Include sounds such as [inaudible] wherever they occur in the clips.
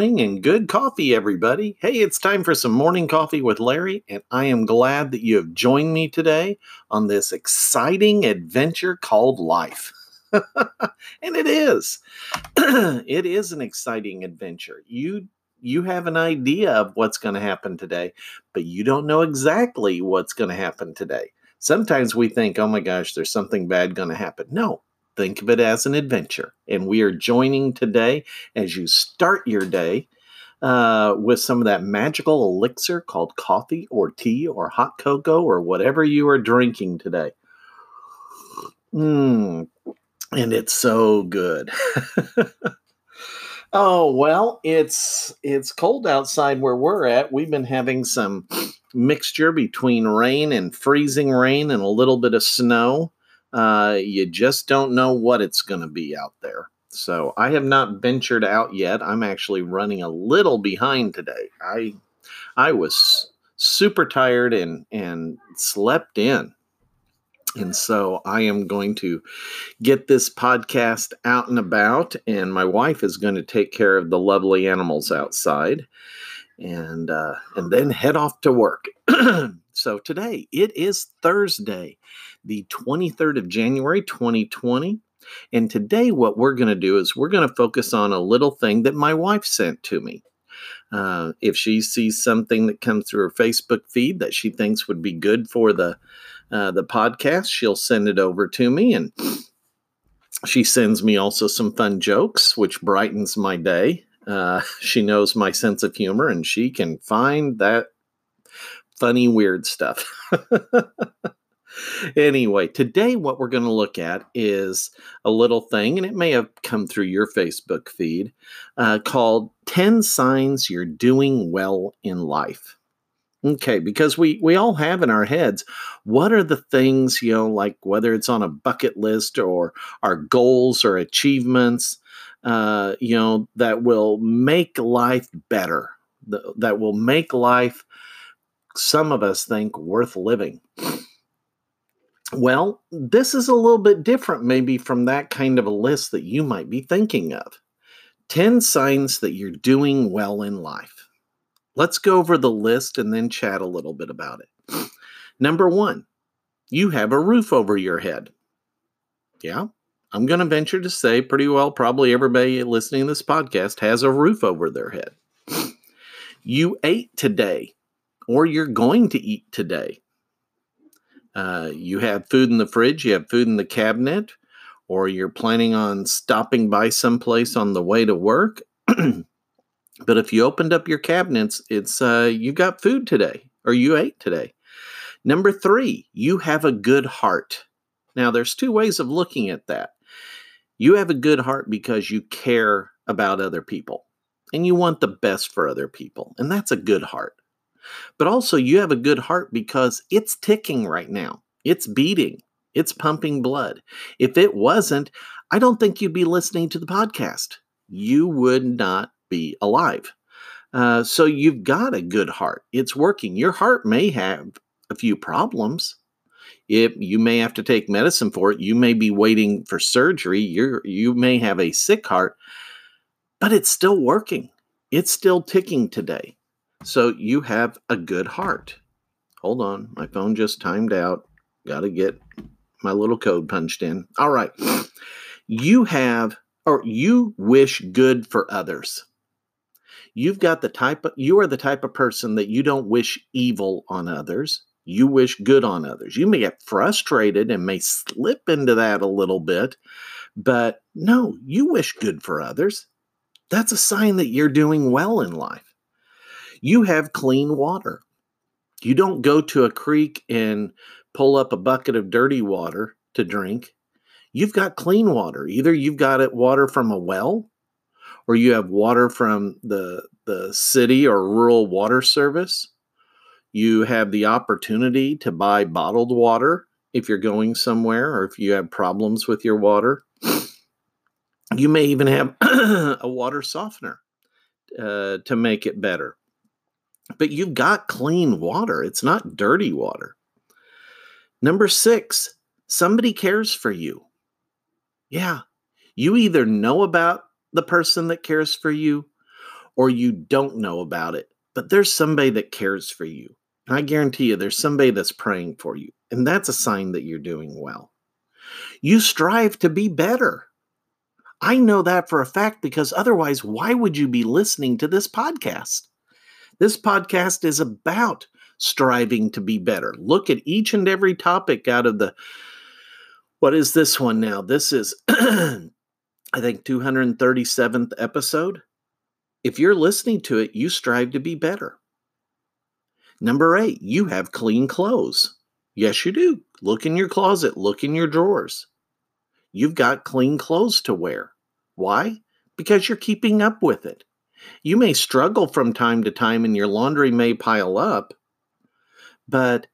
morning and good coffee, everybody. Hey, it's time for some morning coffee with Larry, and I am glad that you have joined me today on this exciting adventure called life. [laughs] and it is. [clears throat] it is an exciting adventure. You you have an idea of what's going to happen today, but you don't know exactly what's going to happen today. Sometimes we think, "Oh my gosh, there's something bad going to happen." No, Think of it as an adventure. And we are joining today as you start your day uh, with some of that magical elixir called coffee or tea or hot cocoa or whatever you are drinking today. Mmm, and it's so good. [laughs] oh well, it's it's cold outside where we're at. We've been having some mixture between rain and freezing rain and a little bit of snow. Uh, you just don't know what it's going to be out there. So I have not ventured out yet. I'm actually running a little behind today. I I was super tired and and slept in. And so I am going to get this podcast out and about, and my wife is going to take care of the lovely animals outside, and uh, and then head off to work. [clears throat] so today it is Thursday, the 23rd of January, 2020. And today, what we're going to do is we're going to focus on a little thing that my wife sent to me. Uh, if she sees something that comes through her Facebook feed that she thinks would be good for the uh, the podcast, she'll send it over to me, and she sends me also some fun jokes, which brightens my day. Uh, [laughs] she knows my sense of humor, and she can find that funny, weird stuff. [laughs] anyway, today what we're going to look at is a little thing, and it may have come through your Facebook feed, uh, called 10 Signs You're Doing Well in Life. Okay, because we we all have in our heads what are the things, you know, like whether it's on a bucket list or our goals or achievements, uh, you know, that will make life better, that will make life some of us think worth living. Well, this is a little bit different, maybe, from that kind of a list that you might be thinking of. 10 signs that you're doing well in life. Let's go over the list and then chat a little bit about it. Number one, you have a roof over your head. Yeah, I'm going to venture to say pretty well, probably everybody listening to this podcast has a roof over their head. You ate today, or you're going to eat today. Uh, you have food in the fridge, you have food in the cabinet, or you're planning on stopping by someplace on the way to work. [clears throat] but if you opened up your cabinets, it's uh, you got food today or you ate today. Number three, you have a good heart. Now, there's two ways of looking at that. You have a good heart because you care about other people and you want the best for other people, and that's a good heart. But also, you have a good heart because it's ticking right now. It's beating, it's pumping blood. If it wasn't, I don't think you'd be listening to the podcast. You would not be alive. Uh, so you've got a good heart. It's working. Your heart may have a few problems. If you may have to take medicine for it, you may be waiting for surgery. You you may have a sick heart, but it's still working. It's still ticking today. So you have a good heart. Hold on, my phone just timed out. Got to get my little code punched in. All right. You have, or you wish good for others. You've got the type of, you are the type of person that you don't wish evil on others. You wish good on others. You may get frustrated and may slip into that a little bit, but no, you wish good for others. That's a sign that you're doing well in life you have clean water. You don't go to a creek and pull up a bucket of dirty water to drink. You've got clean water. Either you've got it water from a well or you have water from the the city or rural water service. You have the opportunity to buy bottled water if you're going somewhere or if you have problems with your water. You may even have [clears throat] a water softener uh, to make it better but you've got clean water. It's not dirty water. Number six, somebody cares for you. Yeah, you either know about the person that cares for you or you don't know about it, but there's somebody that cares for you. And I guarantee you, there's somebody that's praying for you. And that's a sign that you're doing well. You strive to be better. I know that for a fact because otherwise, why would you be listening to this podcast? This podcast is about striving to be better. Look at each and every topic out of the what is this one now? This is [clears throat] I think 237th episode. If you're listening to it, you strive to be better. Number 8, you have clean clothes. Yes, you do. Look in your closet, look in your drawers. You've got clean clothes to wear. Why? Because you're keeping up with it. You may struggle from time to time and your laundry may pile up, but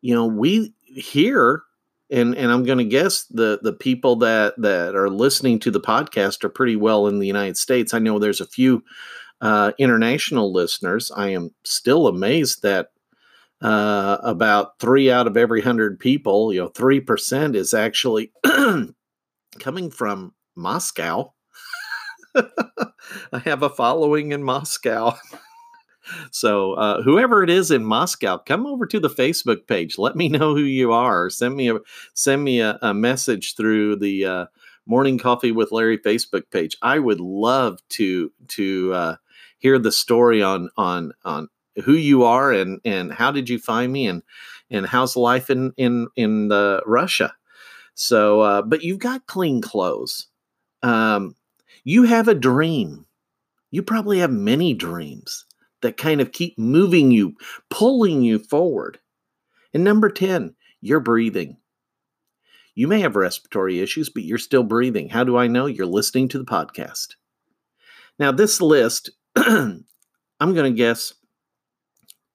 you know, we here and and I'm going to guess the the people that that are listening to the podcast are pretty well in the United States. I know there's a few uh, international listeners. I am still amazed that uh, about three out of every hundred people, you know, three percent is actually [clears throat] coming from Moscow. [laughs] I have a following in Moscow. [laughs] so uh, whoever it is in Moscow, come over to the Facebook page. Let me know who you are. Send me a send me a, a message through the uh, Morning Coffee with Larry Facebook page. I would love to to uh, hear the story on on on who you are and and how did you find me and and how's life in in in uh, Russia. So, uh, but you've got clean clothes. Um, you have a dream. You probably have many dreams that kind of keep moving you, pulling you forward. And number 10, you're breathing. You may have respiratory issues, but you're still breathing. How do I know? You're listening to the podcast. Now, this list, [clears throat] I'm going to guess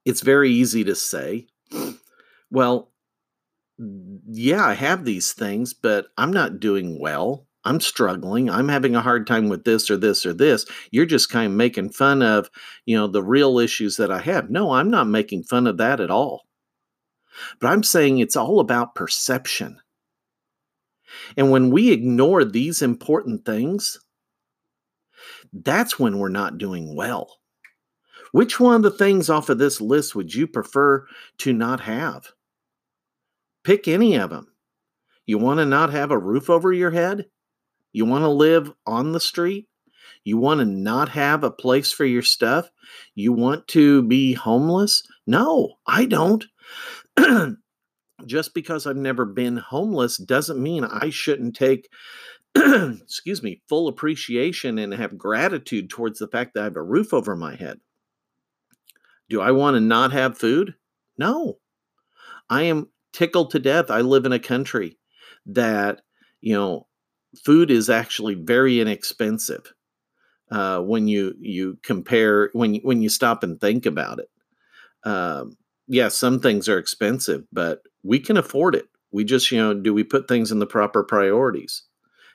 it's very easy to say, well, yeah, I have these things, but I'm not doing well. I'm struggling. I'm having a hard time with this or this or this. You're just kind of making fun of, you know, the real issues that I have. No, I'm not making fun of that at all. But I'm saying it's all about perception. And when we ignore these important things, that's when we're not doing well. Which one of the things off of this list would you prefer to not have? Pick any of them. You want to not have a roof over your head? You want to live on the street? You want to not have a place for your stuff? You want to be homeless? No, I don't. [clears throat] Just because I've never been homeless doesn't mean I shouldn't take, [clears throat] excuse me, full appreciation and have gratitude towards the fact that I have a roof over my head. Do I want to not have food? No. I am tickled to death. I live in a country that, you know, food is actually very inexpensive uh, when you you compare when you, when you stop and think about it. Um, yeah, some things are expensive, but we can afford it. We just you know do we put things in the proper priorities?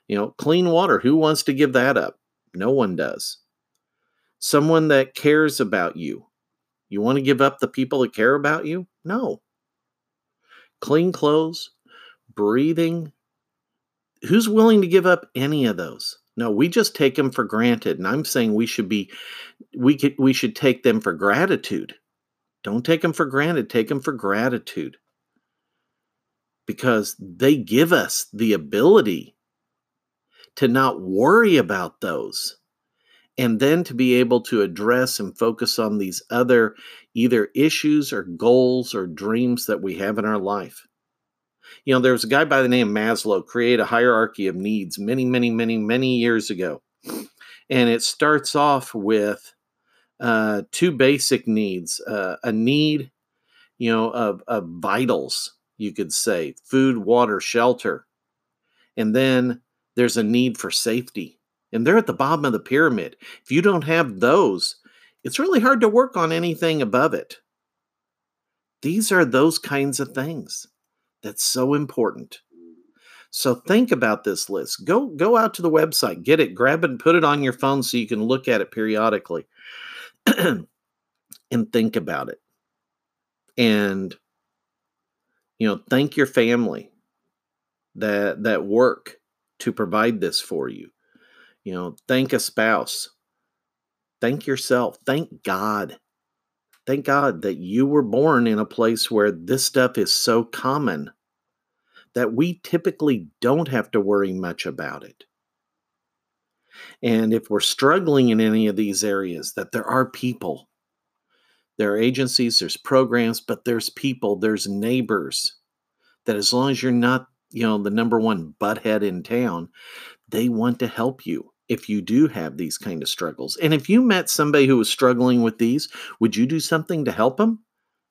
You know, clean water. Who wants to give that up? No one does. Someone that cares about you. You want to give up the people that care about you? No. Clean clothes, breathing, who's willing to give up any of those? No, we just take them for granted. And I'm saying we should be we could we should take them for gratitude. Don't take them for granted, take them for gratitude. Because they give us the ability to not worry about those and then to be able to address and focus on these other either issues or goals or dreams that we have in our life you know, there was a guy by the name Maslow create a hierarchy of needs many, many, many, many years ago. And it starts off with uh, two basic needs uh, a need, you know, of, of vitals, you could say food, water, shelter. And then there's a need for safety. And they're at the bottom of the pyramid. If you don't have those, it's really hard to work on anything above it. These are those kinds of things. That's so important. So think about this list. Go go out to the website, get it, grab it, and put it on your phone so you can look at it periodically [clears throat] and think about it. And you know, thank your family that that work to provide this for you. You know, thank a spouse Thank yourself. Thank God. Thank God that you were born in a place where this stuff is so common that we typically don't have to worry much about it. And if we're struggling in any of these areas, that there are people, there are agencies, there's programs, but there's people, there's neighbors that as long as you're not, you know, the number one butthead in town, they want to help you if you do have these kind of struggles. And if you met somebody who was struggling with these, would you do something to help them?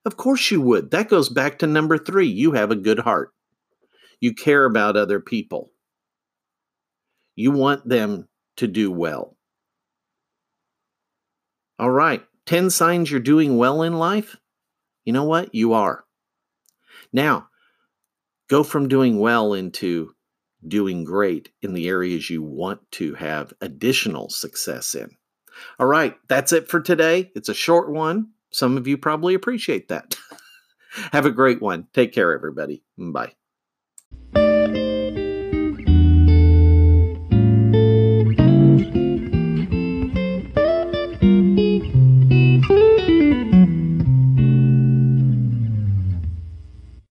Of course you would. That goes back to number three. You have a good heart. You care about other people. You want them to do well. All right, 10 signs you're doing well in life. You know what? You are. Now, go from doing well into doing great in the areas you want to have additional success in. All right, that's it for today. It's a short one. Some of you probably appreciate that. [laughs] have a great one. Take care, everybody. Bye.